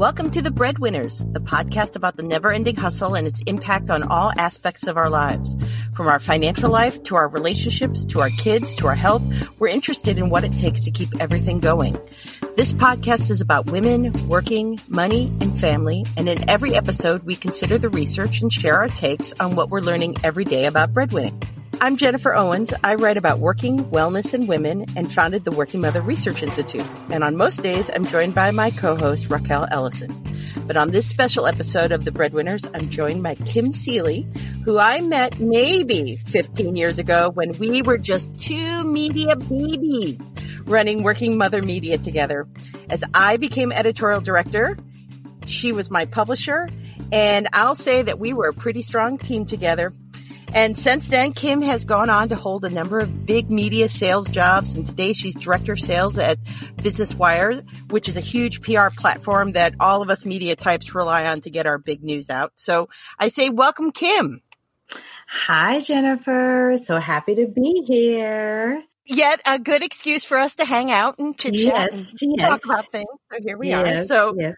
Welcome to The Breadwinners, the podcast about the never ending hustle and its impact on all aspects of our lives. From our financial life to our relationships to our kids to our health, we're interested in what it takes to keep everything going. This podcast is about women, working, money, and family. And in every episode, we consider the research and share our takes on what we're learning every day about breadwinning. I'm Jennifer Owens. I write about working, wellness, and women and founded the Working Mother Research Institute. And on most days, I'm joined by my co-host, Rachael Ellison. But on this special episode of The Breadwinners, I'm joined by Kim Sealy, who I met maybe 15 years ago when we were just two media babies running Working Mother Media together. As I became editorial director, she was my publisher, and I'll say that we were a pretty strong team together and since then, Kim has gone on to hold a number of big media sales jobs. And today she's director of sales at Business Wire, which is a huge PR platform that all of us media types rely on to get our big news out. So I say, welcome, Kim. Hi, Jennifer. So happy to be here. Yet a good excuse for us to hang out and chit chat yes, and yes. talk about things. So here we yes, are. So yes.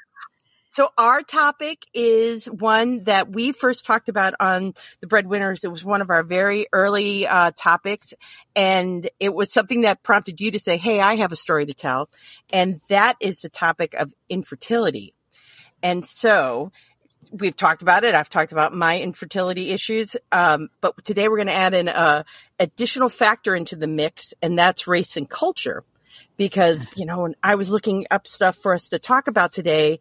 So our topic is one that we first talked about on the breadwinners. It was one of our very early uh, topics and it was something that prompted you to say, Hey, I have a story to tell. And that is the topic of infertility. And so we've talked about it. I've talked about my infertility issues. Um, but today we're going to add an uh, additional factor into the mix and that's race and culture because, you know, when I was looking up stuff for us to talk about today,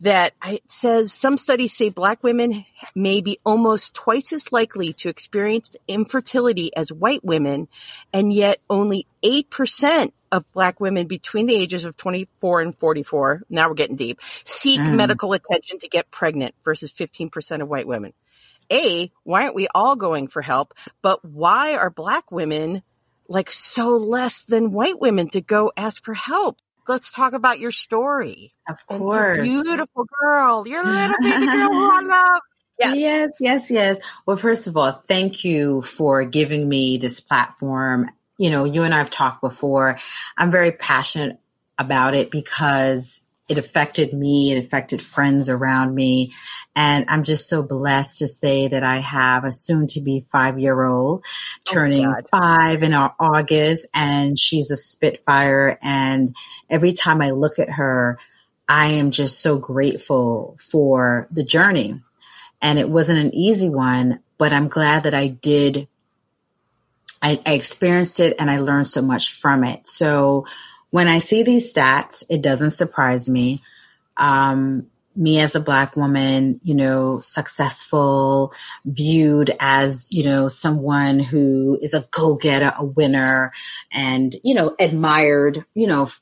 that it says some studies say black women may be almost twice as likely to experience infertility as white women, and yet only 8% of black women between the ages of 24 and 44, now we're getting deep, seek mm. medical attention to get pregnant versus 15% of white women. A, why aren't we all going for help? But why are black women like so less than white women to go ask for help? Let's talk about your story. Of course. beautiful girl. Your little baby girl who I love. Yes. yes, yes, yes. Well, first of all, thank you for giving me this platform. You know, you and I have talked before. I'm very passionate about it because it affected me. It affected friends around me. And I'm just so blessed to say that I have a soon to be five year old oh turning oh five in our August and she's a spitfire. And every time I look at her, I am just so grateful for the journey. And it wasn't an easy one, but I'm glad that I did. I, I experienced it and I learned so much from it. So when I see these stats, it doesn't surprise me. Um, me as a black woman, you know, successful, viewed as, you know, someone who is a go-getter, a winner, and, you know, admired, you know, f-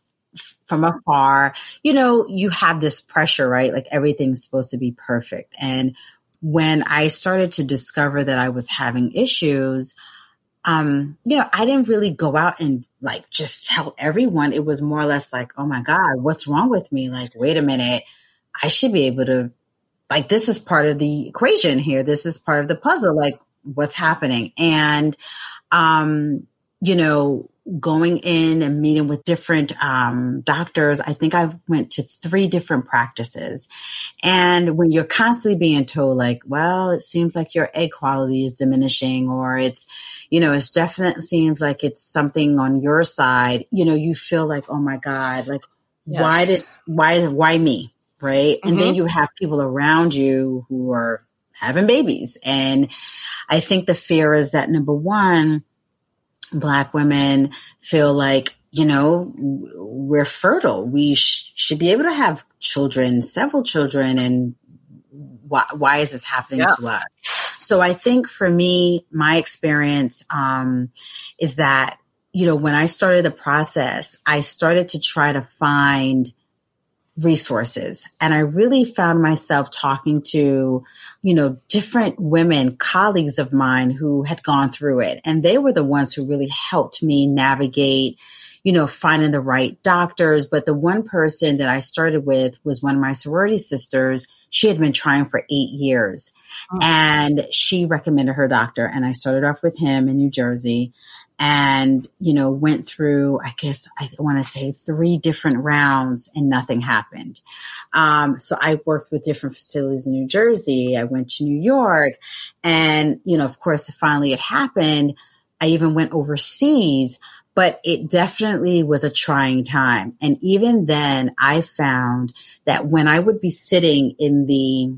from afar, you know, you have this pressure, right? Like everything's supposed to be perfect. And when I started to discover that I was having issues, um, you know, I didn't really go out and like just tell everyone. It was more or less like, oh my God, what's wrong with me? Like, wait a minute. I should be able to, like, this is part of the equation here. This is part of the puzzle. Like, what's happening? And, um, you know, going in and meeting with different um, doctors. I think I went to three different practices. And when you're constantly being told, like, well, it seems like your egg quality is diminishing, or it's, you know, it definitely seems like it's something on your side, you know, you feel like, oh my God, like, yes. why did, why, why me? Right. Mm-hmm. And then mm-hmm. you have people around you who are having babies. And I think the fear is that number one, black women feel like you know we're fertile we sh- should be able to have children several children and why, why is this happening yeah. to us so i think for me my experience um, is that you know when i started the process i started to try to find resources. And I really found myself talking to, you know, different women, colleagues of mine who had gone through it. And they were the ones who really helped me navigate, you know, finding the right doctors. But the one person that I started with was one of my sorority sisters. She had been trying for eight years. Oh. And she recommended her doctor. And I started off with him in New Jersey. And, you know, went through, I guess I want to say three different rounds and nothing happened. Um, so I worked with different facilities in New Jersey. I went to New York and, you know, of course, finally it happened. I even went overseas, but it definitely was a trying time. And even then I found that when I would be sitting in the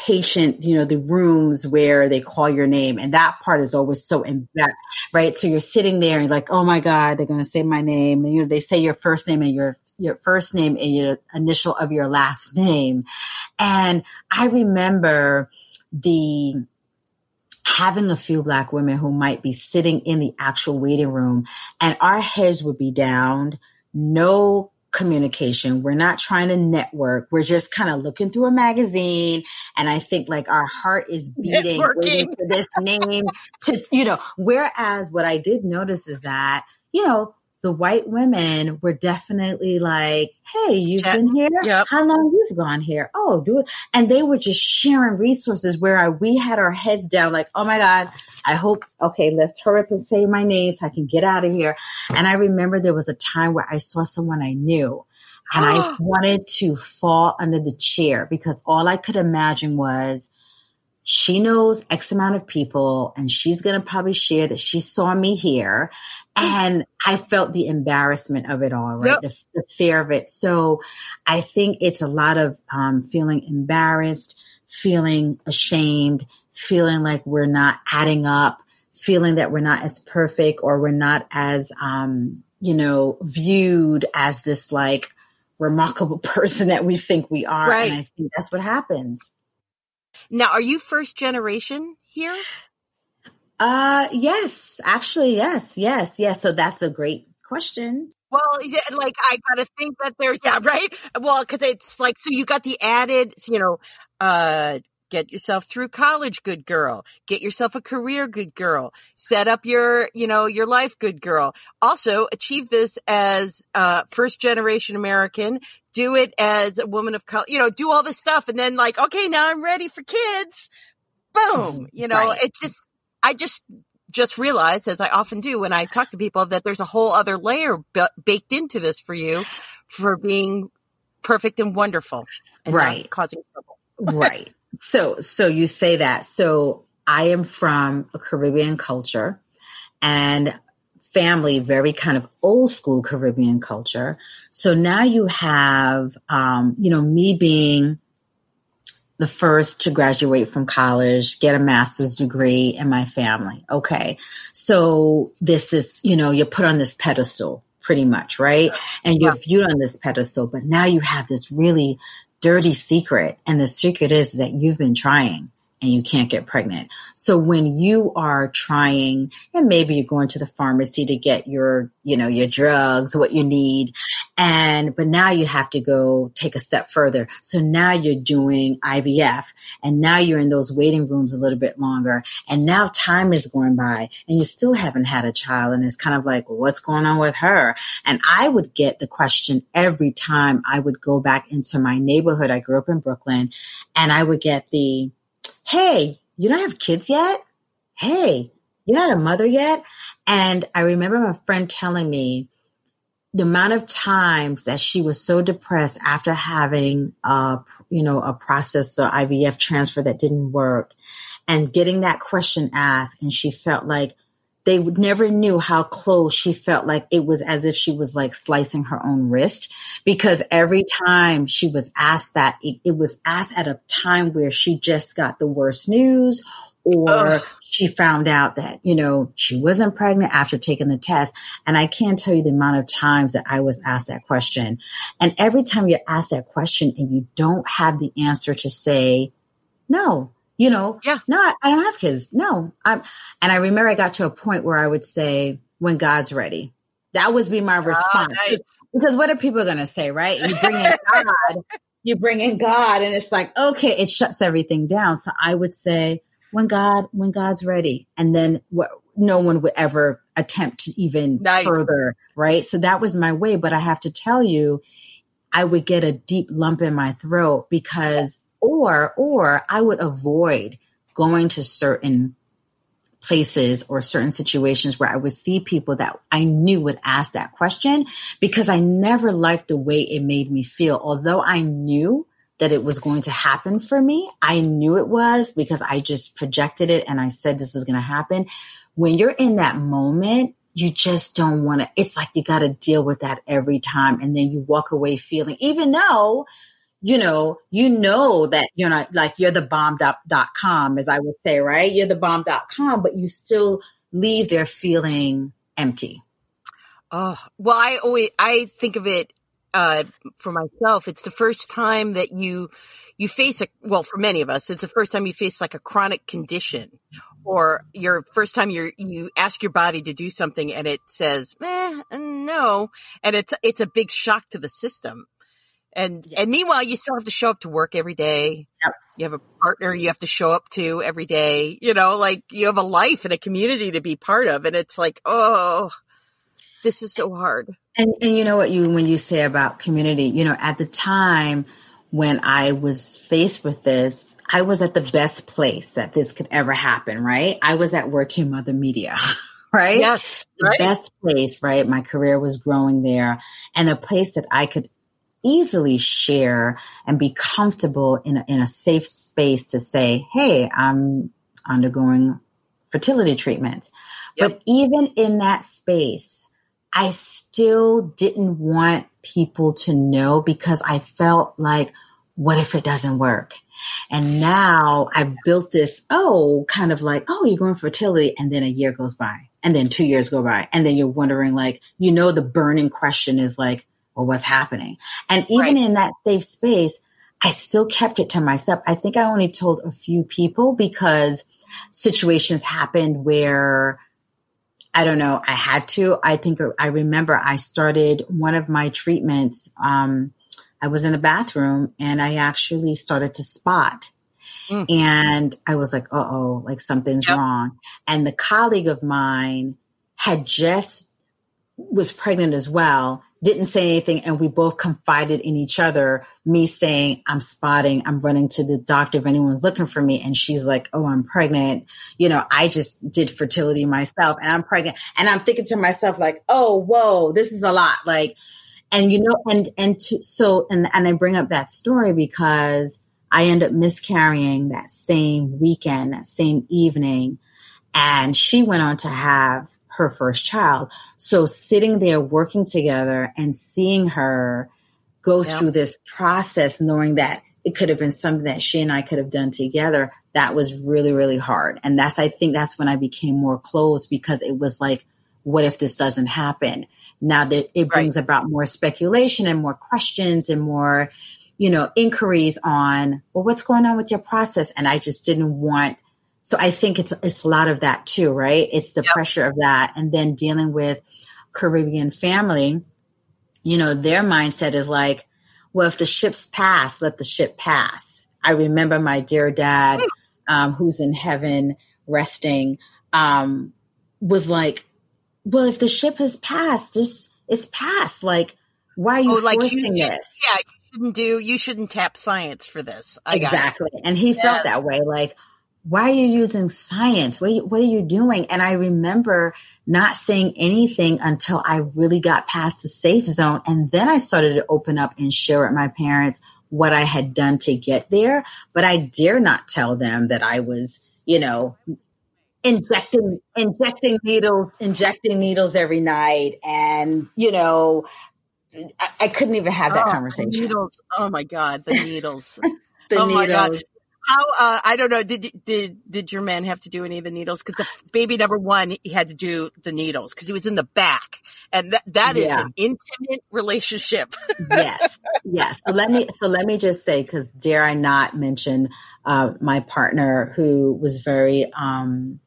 patient, you know, the rooms where they call your name. And that part is always so embedded, right? So you're sitting there and like, oh my God, they're going to say my name. And, you know, they say your first name and your, your first name and your initial of your last name. And I remember the, having a few black women who might be sitting in the actual waiting room and our heads would be down, no communication. We're not trying to network. We're just kind of looking through a magazine. And I think like our heart is beating waiting for this name to, you know, whereas what I did notice is that, you know, the white women were definitely like, Hey, you've Chat. been here? Yep. How long you've gone here? Oh, do it. And they were just sharing resources where I, we had our heads down like, Oh my God, I hope, okay, let's hurry up and say my name so I can get out of here. And I remember there was a time where I saw someone I knew and I wanted to fall under the chair because all I could imagine was, she knows X amount of people and she's going to probably share that she saw me here. And I felt the embarrassment of it all, right? Yep. The, the, fear of it. So I think it's a lot of um, feeling embarrassed, feeling ashamed, feeling like we're not adding up, feeling that we're not as perfect or we're not as, um, you know, viewed as this like remarkable person that we think we are. Right. And I think that's what happens. Now, are you first generation here? Uh, yes, actually, yes, yes, yes. So that's a great question. Well, like I gotta think that there's yeah, right. Well, because it's like so you got the added, you know, uh, get yourself through college, good girl. Get yourself a career, good girl. Set up your, you know, your life, good girl. Also achieve this as uh, first generation American do it as a woman of color, you know, do all this stuff. And then like, okay, now I'm ready for kids. Boom. You know, right. it just, I just, just realized as I often do when I talk to people that there's a whole other layer b- baked into this for you for being perfect and wonderful and right. causing trouble. right. So, so you say that. So I am from a Caribbean culture and family, very kind of old school Caribbean culture. So now you have, um, you know, me being the first to graduate from college, get a master's degree in my family. Okay. So this is, you know, you're put on this pedestal pretty much, right? And you're viewed on this pedestal, but now you have this really dirty secret. And the secret is that you've been trying and you can't get pregnant. So when you are trying and maybe you're going to the pharmacy to get your, you know, your drugs, what you need. And, but now you have to go take a step further. So now you're doing IVF and now you're in those waiting rooms a little bit longer. And now time is going by and you still haven't had a child. And it's kind of like, well, what's going on with her? And I would get the question every time I would go back into my neighborhood. I grew up in Brooklyn and I would get the, Hey, you don't have kids yet? Hey, you're not a mother yet? And I remember my friend telling me the amount of times that she was so depressed after having a, you know, a process or IVF transfer that didn't work and getting that question asked. And she felt like, they would never knew how close she felt like it was as if she was like slicing her own wrist because every time she was asked that it, it was asked at a time where she just got the worst news or Ugh. she found out that, you know, she wasn't pregnant after taking the test. And I can't tell you the amount of times that I was asked that question. And every time you're asked that question and you don't have the answer to say, no, you know, yeah. no, I don't have kids. No, I'm, and I remember I got to a point where I would say, when God's ready. That would be my ah, response. Oh, nice. Because what are people going to say, right? You bring in God, you bring in God and it's like, okay, it shuts everything down. So I would say, when God, when God's ready. And then what, no one would ever attempt to even nice. further, right? So that was my way. But I have to tell you, I would get a deep lump in my throat because or or I would avoid going to certain places or certain situations where I would see people that I knew would ask that question because I never liked the way it made me feel. Although I knew that it was going to happen for me, I knew it was because I just projected it and I said this is going to happen. When you're in that moment, you just don't want to, it's like you got to deal with that every time. And then you walk away feeling, even though you know, you know that you're not like you're the bomb.com, as I would say, right? You're the bomb.com, but you still leave there feeling empty. Oh, well, I always, I think of it, uh, for myself. It's the first time that you, you face a, well, for many of us, it's the first time you face like a chronic condition or your first time you you ask your body to do something and it says, eh, no. And it's, it's a big shock to the system. And yeah. and meanwhile, you still have to show up to work every day. Yep. You have a partner you have to show up to every day. You know, like you have a life and a community to be part of, and it's like, oh, this is so hard. And and you know what you when you say about community, you know, at the time when I was faced with this, I was at the best place that this could ever happen. Right? I was at Working Mother Media. right? Yes. Right? The best place, right? My career was growing there and a place that I could easily share and be comfortable in a, in a safe space to say, Hey, I'm undergoing fertility treatment. Yep. But even in that space, I still didn't want people to know because I felt like, what if it doesn't work? And now I've built this, oh, kind of like, oh, you're going fertility. And then a year goes by and then two years go by. And then you're wondering like, you know, the burning question is like, or what's happening. And even right. in that safe space, I still kept it to myself. I think I only told a few people because situations happened where I don't know, I had to. I think I remember I started one of my treatments. Um, I was in a bathroom and I actually started to spot. Mm. And I was like, uh oh, like something's yep. wrong. And the colleague of mine had just was pregnant as well didn't say anything and we both confided in each other me saying i'm spotting i'm running to the doctor if anyone's looking for me. And she's like oh i'm pregnant. You know i just did fertility myself and i'm pregnant and i'm thinking to myself like oh whoa this is a lot. Like and you know and and to, so and and i bring up that story because i end up miscarrying that same weekend that same evening and she went on to have her first child. So sitting there working together and seeing her go yeah. through this process, knowing that it could have been something that she and I could have done together, that was really, really hard. And that's, I think that's when I became more close because it was like, what if this doesn't happen? Now that it brings right. about more speculation and more questions and more, you know, inquiries on, well, what's going on with your process? And I just didn't want so I think it's it's a lot of that too, right? It's the yep. pressure of that, and then dealing with Caribbean family. You know, their mindset is like, well, if the ships pass, let the ship pass. I remember my dear dad, hmm. um, who's in heaven resting, um, was like, well, if the ship has passed, just it's passed. Like, why are you oh, like forcing you, this? Yeah, you shouldn't do. You shouldn't tap science for this. I exactly, and he yes. felt that way. Like, why are you using science? What are you, what are you doing? And I remember not saying anything until I really got past the safe zone. And then I started to open up and share with my parents what I had done to get there. But I dare not tell them that I was, you know, injecting, injecting needles, injecting needles every night. And, you know, I, I couldn't even have that oh, conversation. Needles. Oh my God. The needles. the oh needles. my God how uh, I don't know. Did did did your man have to do any of the needles? Because the baby number one, he had to do the needles because he was in the back, and that that is yeah. an intimate relationship. yes, yes. So let me so let me just say because dare I not mention uh, my partner who was very um,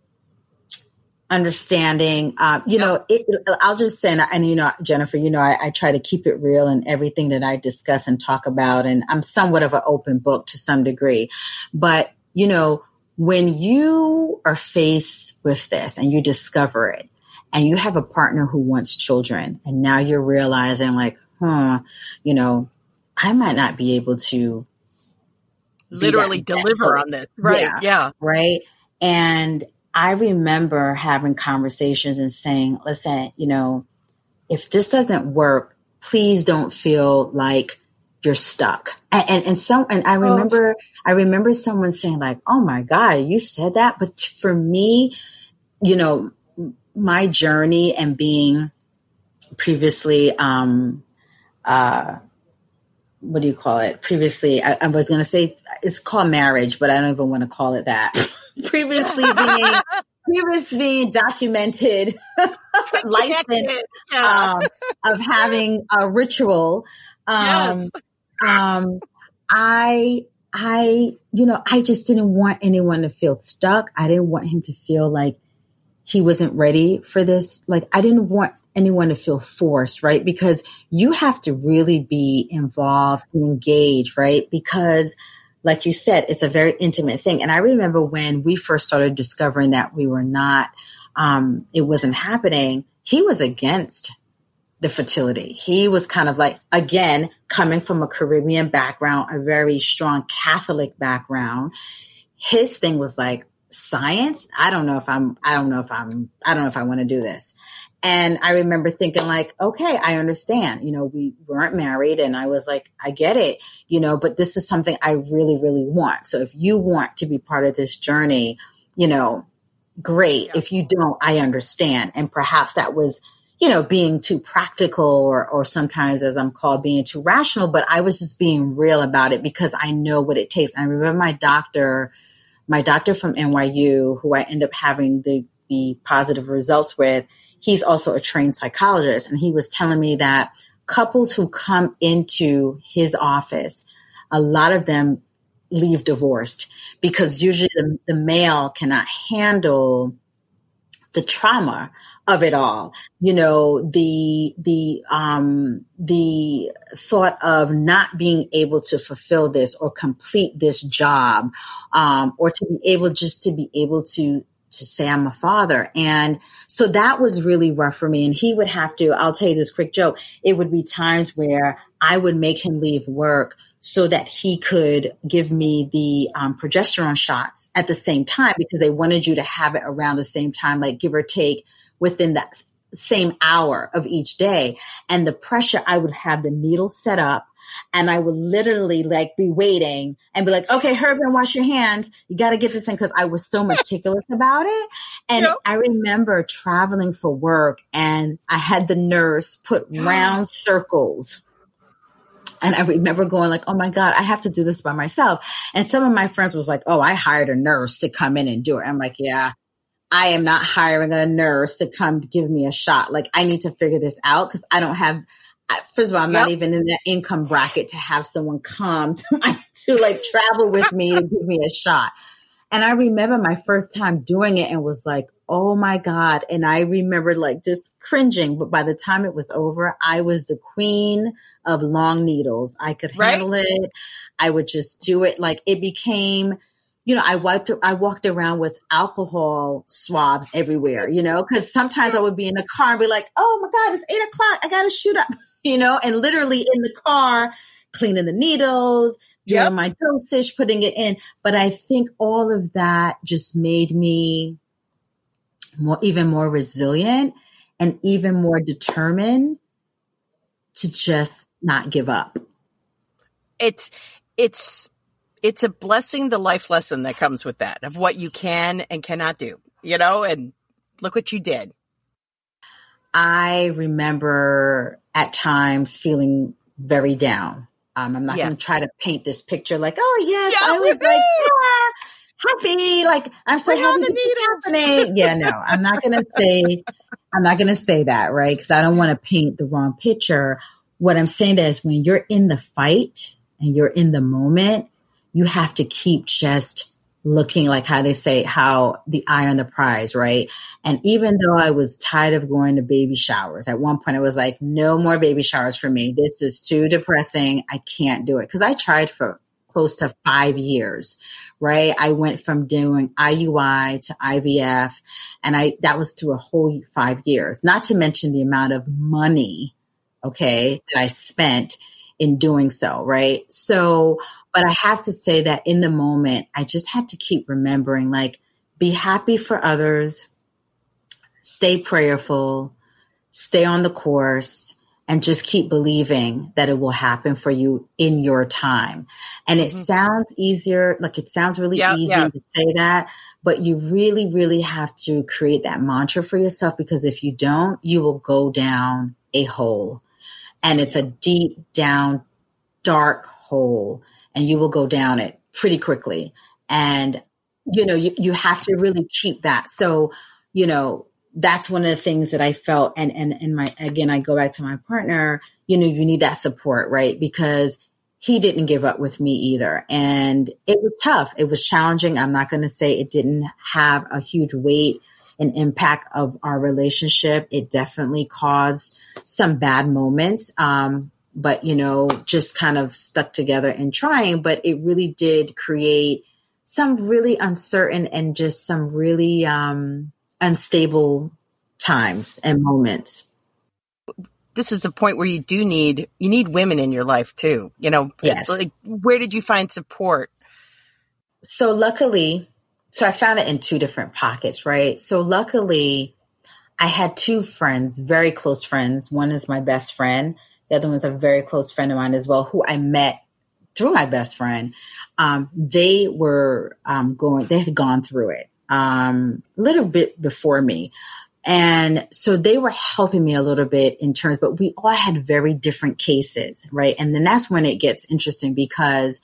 understanding. Uh, you know, it, I'll just say, and, and, you know, Jennifer, you know, I, I, try to keep it real in everything that I discuss and talk about. And I'm somewhat of an open book to some degree. But, you know, when you are faced with this and you discover it and you have a partner who wants children and now you're realizing like, huh, you know, I might not be able to literally deliver on this. Right. Yeah, yeah. Right. And I remember having conversations and saying, listen, you know, if this doesn't work, please don't feel like you're stuck. And, and, and so, and I oh. remember, oh. I remember someone saying like, oh my God, you said that. But for me, you know, my journey and being previously, um, uh, what do you call it? Previously, I, I was going to say it's called marriage, but I don't even want to call it that. previously being previously being documented license yeah. um, of having a ritual. Um, yes. um, I I you know I just didn't want anyone to feel stuck. I didn't want him to feel like he wasn't ready for this. Like I didn't want anyone to feel forced, right? Because you have to really be involved and engaged, right? Because like you said, it's a very intimate thing. And I remember when we first started discovering that we were not, um, it wasn't happening, he was against the fertility. He was kind of like, again, coming from a Caribbean background, a very strong Catholic background. His thing was like, science i don't know if i'm i don't know if i'm i don't know if i want to do this and i remember thinking like okay i understand. You know we weren't married. And i was like i get it you know but this is something i really really want. So if you want to be part of this journey you know great. Yeah. if you don't i understand. And perhaps that was you know being too practical or or sometimes as i'm called being too rational but i was just being real about it because i know what it takes. And i remember my doctor my doctor from NYU, who I end up having the, the positive results with, he's also a trained psychologist. And he was telling me that couples who come into his office, a lot of them leave divorced because usually the, the male cannot handle the trauma of it all. You know, the, the, um, the thought of not being able to fulfill this or complete this job, um, or to be able just to be able to, to say I'm a father. And so that was really rough for me. And he would have to, I'll tell you this quick joke. It would be times where I would make him leave work so that he could give me the um, progesterone shots at the same time because they wanted you to have it around the same time, like give or take within that same hour of each day. And the pressure, I would have the needle set up and I would literally like be waiting and be like, okay, hurry and wash your hands. You got to get this in because I was so meticulous about it. And yep. I remember traveling for work and I had the nurse put round circles. And I remember going like, oh my God, I have to do this by myself. And some of my friends was like, oh, I hired a nurse to come in and do it. I'm like, yeah, I am not hiring a nurse to come give me a shot. Like I need to figure this out because I don't have. First of all, I'm yep. not even in that income bracket to have someone come to my to like travel with me to give me a shot. And I remember my first time doing it and was like, oh my God. And I remember like just cringing. But by the time it was over, I was the queen of long needles. I could handle it. I would just do it. Like it became you know, I wiped, I walked around with alcohol swabs everywhere, you know, cause sometimes I would be in the car and be like, Oh my God, it's eight o'clock. I got to shoot up, you know, and literally in the car, cleaning the needles, doing yep. my dosage, putting it in. But I think all of that just made me more, even more resilient and even more determined to just not give up. It's, it's it's a blessing, the life lesson that comes with that of what you can and cannot do, you know, and look what you did. I remember at times feeling very down. Um, I'm not yeah. going to try to paint this picture like, oh yes, yeah, I was like happy, like I'm so happy happening. yeah, no, I'm not going to say, I'm not going to say that, right? Because I don't want to paint the wrong picture. What I'm saying is, when you're in the fight and you're in the moment, you have to keep just looking like how they say how the eye on the prize, right? And even though I was tired of going to baby showers, at one point I was like, no more baby showers for me. This is too depressing. I can't do it. Cause I tried for close to five years, right? I went from doing IUI to IVF and I, that was through a whole five years, not to mention the amount of money, okay, that I spent in doing so, right? So but I have to say that in the moment, I just had to keep remembering like, be happy for others, stay prayerful, stay on the course, and just keep believing that it will happen for you in your time. And it mm-hmm. sounds easier, like it sounds really yep, easy yep. to say that, but you really, really have to create that mantra for yourself because if you don't, you will go down a hole. And it's a deep down, dark hole, and you will go down it pretty quickly. And, you know, you, you have to really keep that. So, you know, that's one of the things that I felt. And, and, and my, again, I go back to my partner, you know, you need that support, right? Because he didn't give up with me either. And it was tough. It was challenging. I'm not going to say it didn't have a huge weight and impact of our relationship. It definitely caused some bad moments. Um, but you know, just kind of stuck together and trying, but it really did create some really uncertain and just some really, um, unstable times and moments. This is the point where you do need you need women in your life too. You know, yes. like where did you find support? So luckily, so I found it in two different pockets, right? So luckily, I had two friends, very close friends. One is my best friend. The other one's a very close friend of mine as well, who I met through my best friend. Um, they were um, going, they had gone through it um, a little bit before me. And so they were helping me a little bit in terms, but we all had very different cases, right? And then that's when it gets interesting because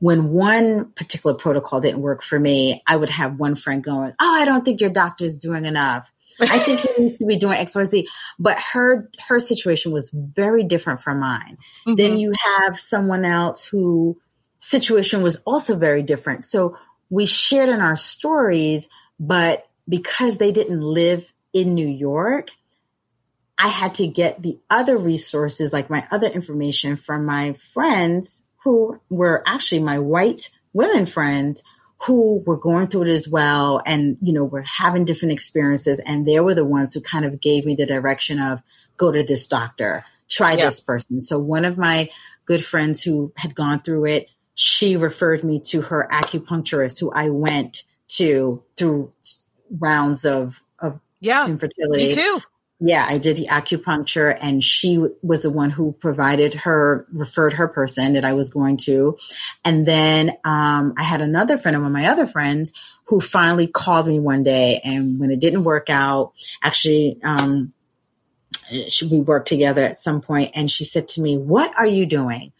when one particular protocol didn't work for me, I would have one friend going, Oh, I don't think your doctor is doing enough. I think he needs to be doing X, Y, Z. But her her situation was very different from mine. Mm-hmm. Then you have someone else who situation was also very different. So we shared in our stories, but because they didn't live in New York, I had to get the other resources, like my other information from my friends who were actually my white women friends who were going through it as well and you know were having different experiences and they were the ones who kind of gave me the direction of go to this doctor try yeah. this person so one of my good friends who had gone through it she referred me to her acupuncturist who I went to through rounds of, of yeah, infertility. Me too. Yeah, I did the acupuncture and she was the one who provided her, referred her person that I was going to. And then, um, I had another friend one of my other friends who finally called me one day. And when it didn't work out, actually, um, we worked together at some point and she said to me, what are you doing?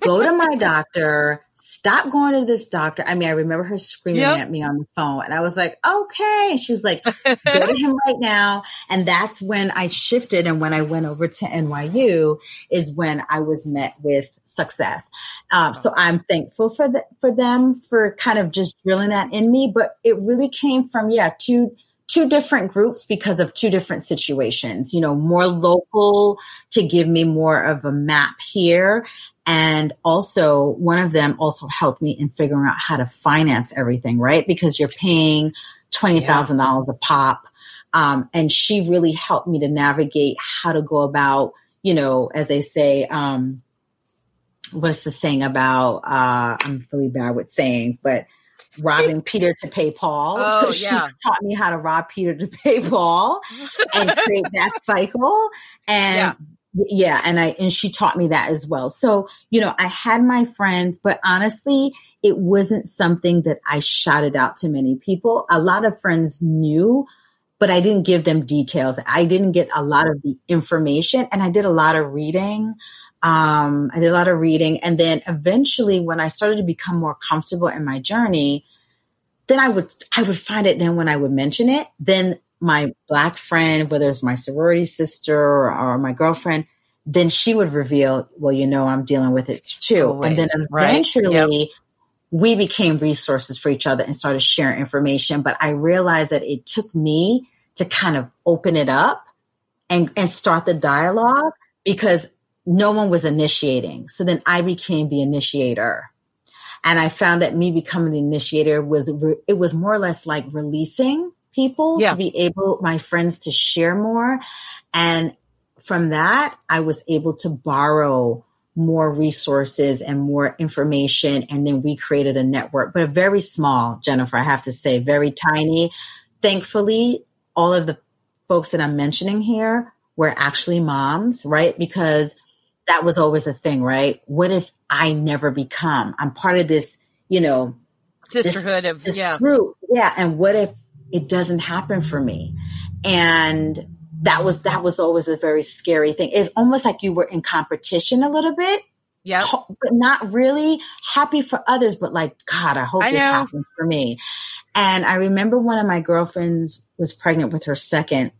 Go to my doctor, stop going to this doctor. I mean, I remember her screaming yep. at me on the phone and I was like, okay. She's like, go to him right now. And that's when I shifted. And when I went over to NYU is when I was met with success. Um, so I'm thankful for the, for them for kind of just drilling that in me, but it really came from, yeah, two, two different groups because of two different situations, you know, more local to give me more of a map here. And also one of them also helped me in figuring out how to finance everything, right? Because you're paying $20,000 yeah. a pop. Um, and she really helped me to navigate how to go about, you know, as they say, um, what's the saying about, uh, I'm really bad with sayings, but robbing Peter to pay Paul. Oh, so she yeah. taught me how to rob Peter to pay Paul and create that cycle. And yeah. yeah. and I, and she taught me that as well. So, you know, I had my friends, but honestly, it wasn't something that I shouted out to many people. A lot of friends knew, but I didn't give them details. I didn't get a lot of the information and I did a lot of reading. Um, I did a lot of reading. And then eventually when I started to become more comfortable in my journey, then I would, I would find it then when I would mention it, then my black friend, whether it's my sorority sister or, or my girlfriend, then she would reveal, well, you know, I'm dealing with it too. Always, and then eventually right? yep. we became resources for each other and started sharing information. But I realized that it took me to kind of open it up and, and start the dialogue because no one was initiating. So then I became the initiator. And I found that me becoming the initiator was, re- it was more or less like releasing people yeah. to be able, my friends to share more. And from that, I was able to borrow more resources and more information. And then we created a network, but a very small, Jennifer, I have to say, very tiny. Thankfully, all of the folks that I'm mentioning here were actually moms, right? Because that was always a thing, right? What if I never become? I'm part of this, you know, sisterhood this, of this yeah. group. Yeah. And what if it doesn't happen for me? And that was that was always a very scary thing. It's almost like you were in competition a little bit. Yeah. But not really happy for others, but like, God, I hope I this know. happens for me. And I remember one of my girlfriends was pregnant with her second.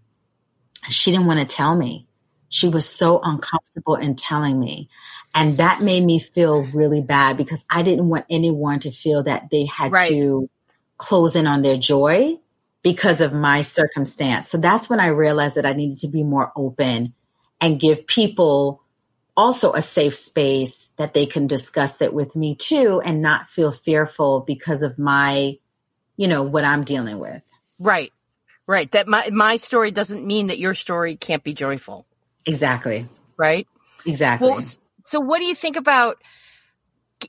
She didn't want to tell me. She was so uncomfortable in telling me. And that made me feel really bad because I didn't want anyone to feel that they had right. to close in on their joy because of my circumstance. So that's when I realized that I needed to be more open and give people also a safe space that they can discuss it with me too and not feel fearful because of my, you know, what I'm dealing with. Right. Right. That my my story doesn't mean that your story can't be joyful. Exactly. Right? Exactly. Well, so what do you think about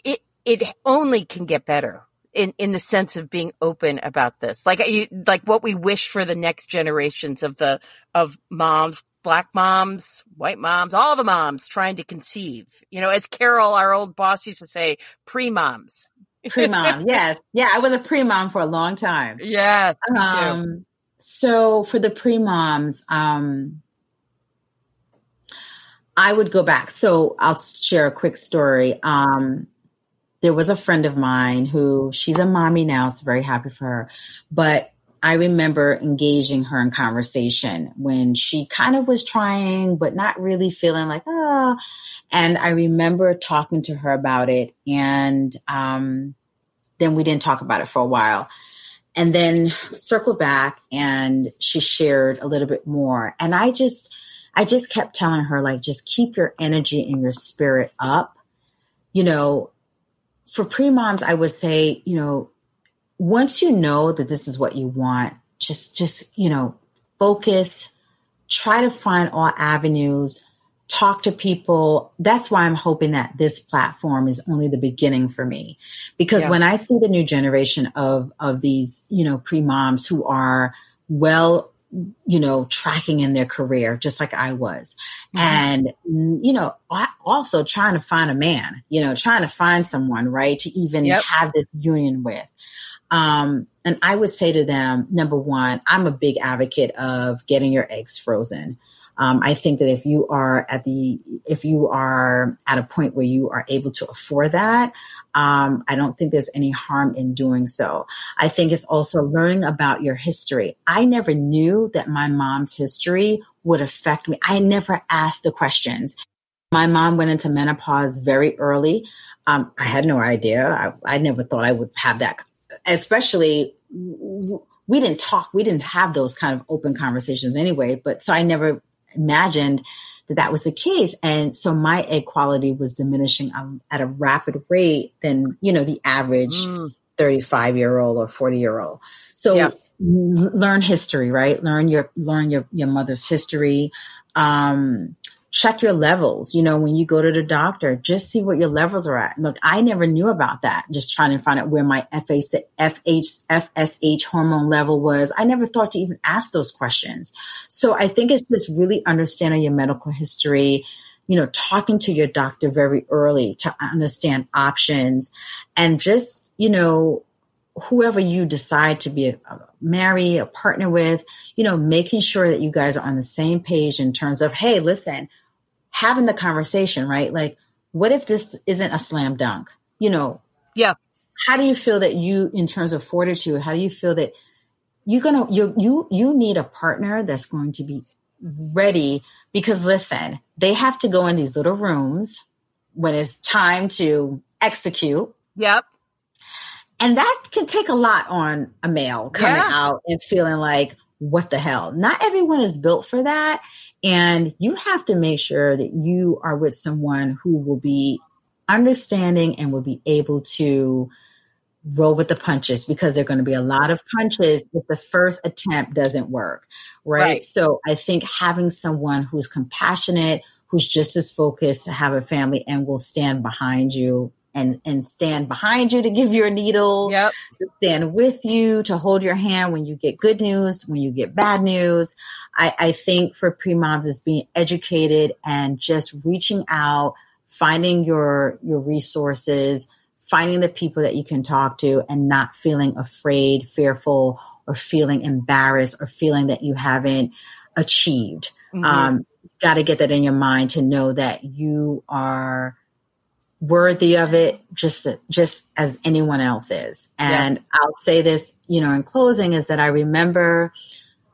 it it only can get better in in the sense of being open about this like you like what we wish for the next generations of the of moms black moms white moms all the moms trying to conceive you know as carol our old boss used to say pre-moms pre-mom yes yeah i was a pre-mom for a long time yeah um so for the pre-moms um i would go back so i'll share a quick story um there was a friend of mine who she's a mommy now, so very happy for her. But I remember engaging her in conversation when she kind of was trying, but not really feeling like, oh. And I remember talking to her about it. And um, then we didn't talk about it for a while. And then circle back and she shared a little bit more. And I just, I just kept telling her, like, just keep your energy and your spirit up. You know, for pre moms, I would say, you know, once you know that this is what you want, just, just, you know, focus, try to find all avenues, talk to people. That's why I'm hoping that this platform is only the beginning for me. Because yeah. when I see the new generation of, of these, you know, pre moms who are well you know, tracking in their career, just like I was. Mm-hmm. And, you know, also trying to find a man, you know, trying to find someone, right, to even yep. have this union with. Um, and I would say to them, number one, I'm a big advocate of getting your eggs frozen. Um, I think that if you are at the, if you are at a point where you are able to afford that, um, I don't think there's any harm in doing so. I think it's also learning about your history. I never knew that my mom's history would affect me. I never asked the questions. My mom went into menopause very early. Um, I had no idea. I, I never thought I would have that, especially we didn't talk. We didn't have those kind of open conversations anyway. But so I never imagined that that was the case. And so my egg quality was diminishing um, at a rapid rate than, you know, the average mm. 35 year old or 40 year old. So yeah. learn history, right? Learn your, learn your, your mother's history. Um, check your levels. You know, when you go to the doctor, just see what your levels are at. Look, I never knew about that. Just trying to find out where my FH, FH, FSH hormone level was. I never thought to even ask those questions. So I think it's just really understanding your medical history, you know, talking to your doctor very early to understand options and just, you know, whoever you decide to be a, a marry, a partner with, you know, making sure that you guys are on the same page in terms of, hey, listen, having the conversation, right? Like, what if this isn't a slam dunk? You know, yeah. How do you feel that you, in terms of fortitude, how do you feel that you're gonna you you you need a partner that's going to be ready? Because listen, they have to go in these little rooms when it's time to execute. Yep. And that can take a lot on a male coming yeah. out and feeling like, what the hell? Not everyone is built for that. And you have to make sure that you are with someone who will be understanding and will be able to roll with the punches because there are going to be a lot of punches if the first attempt doesn't work. Right? right. So I think having someone who's compassionate, who's just as focused to have a family and will stand behind you and and stand behind you to give you a needle yep. stand with you to hold your hand when you get good news when you get bad news i, I think for pre-moms is being educated and just reaching out finding your your resources finding the people that you can talk to and not feeling afraid fearful or feeling embarrassed or feeling that you haven't achieved mm-hmm. um, got to get that in your mind to know that you are worthy of it just just as anyone else is. And yeah. i'll say this you know in closing is that i remember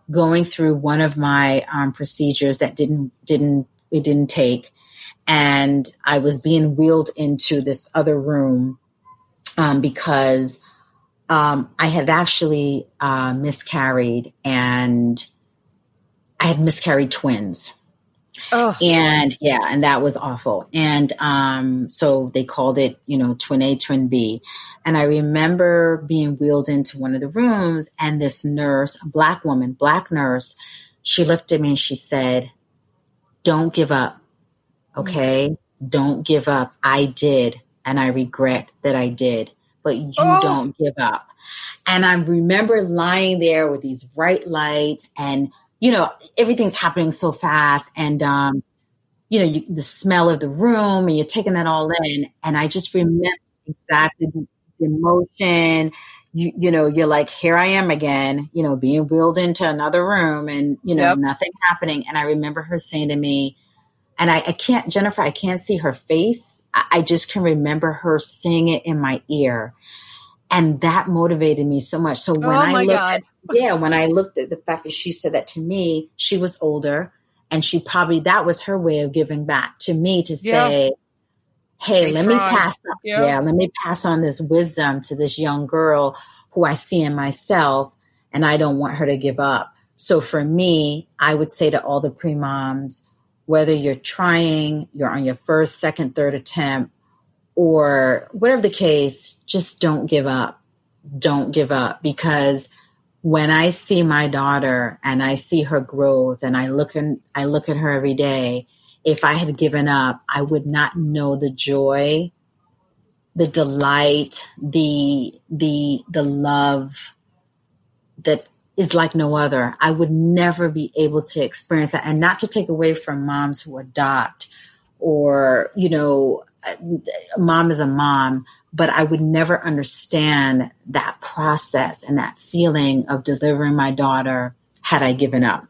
going through one of my um, procedures that didn't didn't it didn't take. And i was being wheeled into this other room um, because um, i had actually uh, miscarried and i had miscarried twins Oh. And yeah, and that was awful. And um, so they called it, you know, twin A, twin B. And I remember being wheeled into one of the rooms, and this nurse, a black woman, black nurse, she looked at me and she said, Don't give up. Okay. Mm-hmm. Don't give up. I did. And I regret that I did, but you oh. don't give up. And I remember lying there with these bright lights and you know, everything's happening so fast and, um, you know, you, the smell of the room and you're taking that all in. And I just remember exactly the, the emotion. You, you know, you're like, here I am again, you know, being wheeled into another room and, you know, yep. nothing happening. And I remember her saying to me, and I, I can't, Jennifer, I can't see her face. I, I just can remember her saying it in my ear. And that motivated me so much. So when oh I look at yeah, when I looked at the fact that she said that to me, she was older and she probably, that was her way of giving back to me to say, yeah. Hey, Stay let strong. me pass on, yeah. yeah, let me pass on this wisdom to this young girl who I see in myself and I don't want her to give up. So for me, I would say to all the pre moms, whether you're trying, you're on your first, second, third attempt, or whatever the case, just don't give up. Don't give up because when I see my daughter and I see her growth and I look and I look at her every day, if I had given up, I would not know the joy, the delight, the the the love that is like no other. I would never be able to experience that and not to take away from moms who adopt or, you know, mom is a mom, but I would never understand that process and that feeling of delivering my daughter had I given up.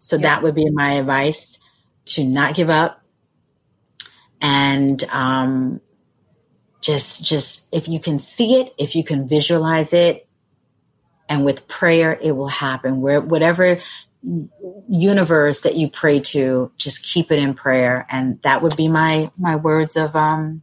So yeah. that would be my advice to not give up and um, just just if you can see it, if you can visualize it, and with prayer it will happen. Where whatever universe that you pray to, just keep it in prayer, and that would be my my words of um,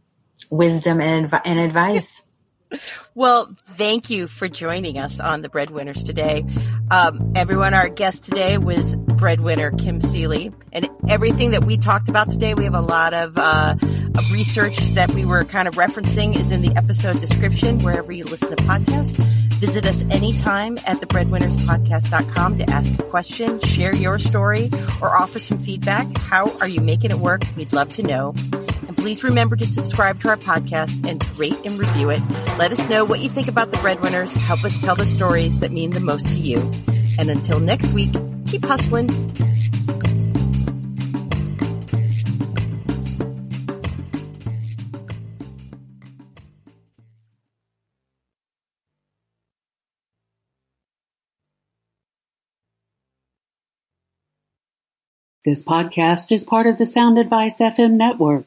wisdom and, and advice. Well, thank you for joining us on the Breadwinners today. Um, everyone, our guest today was breadwinner Kim Sealy, and everything that we talked about today, we have a lot of, uh, of research that we were kind of referencing is in the episode description wherever you listen to podcasts. Visit us anytime at thebreadwinnerspodcast.com to ask a question, share your story, or offer some feedback. How are you making it work? We'd love to know. Please remember to subscribe to our podcast and to rate and review it. Let us know what you think about the breadwinners. Help us tell the stories that mean the most to you. And until next week, keep hustling. This podcast is part of the Sound Advice FM network.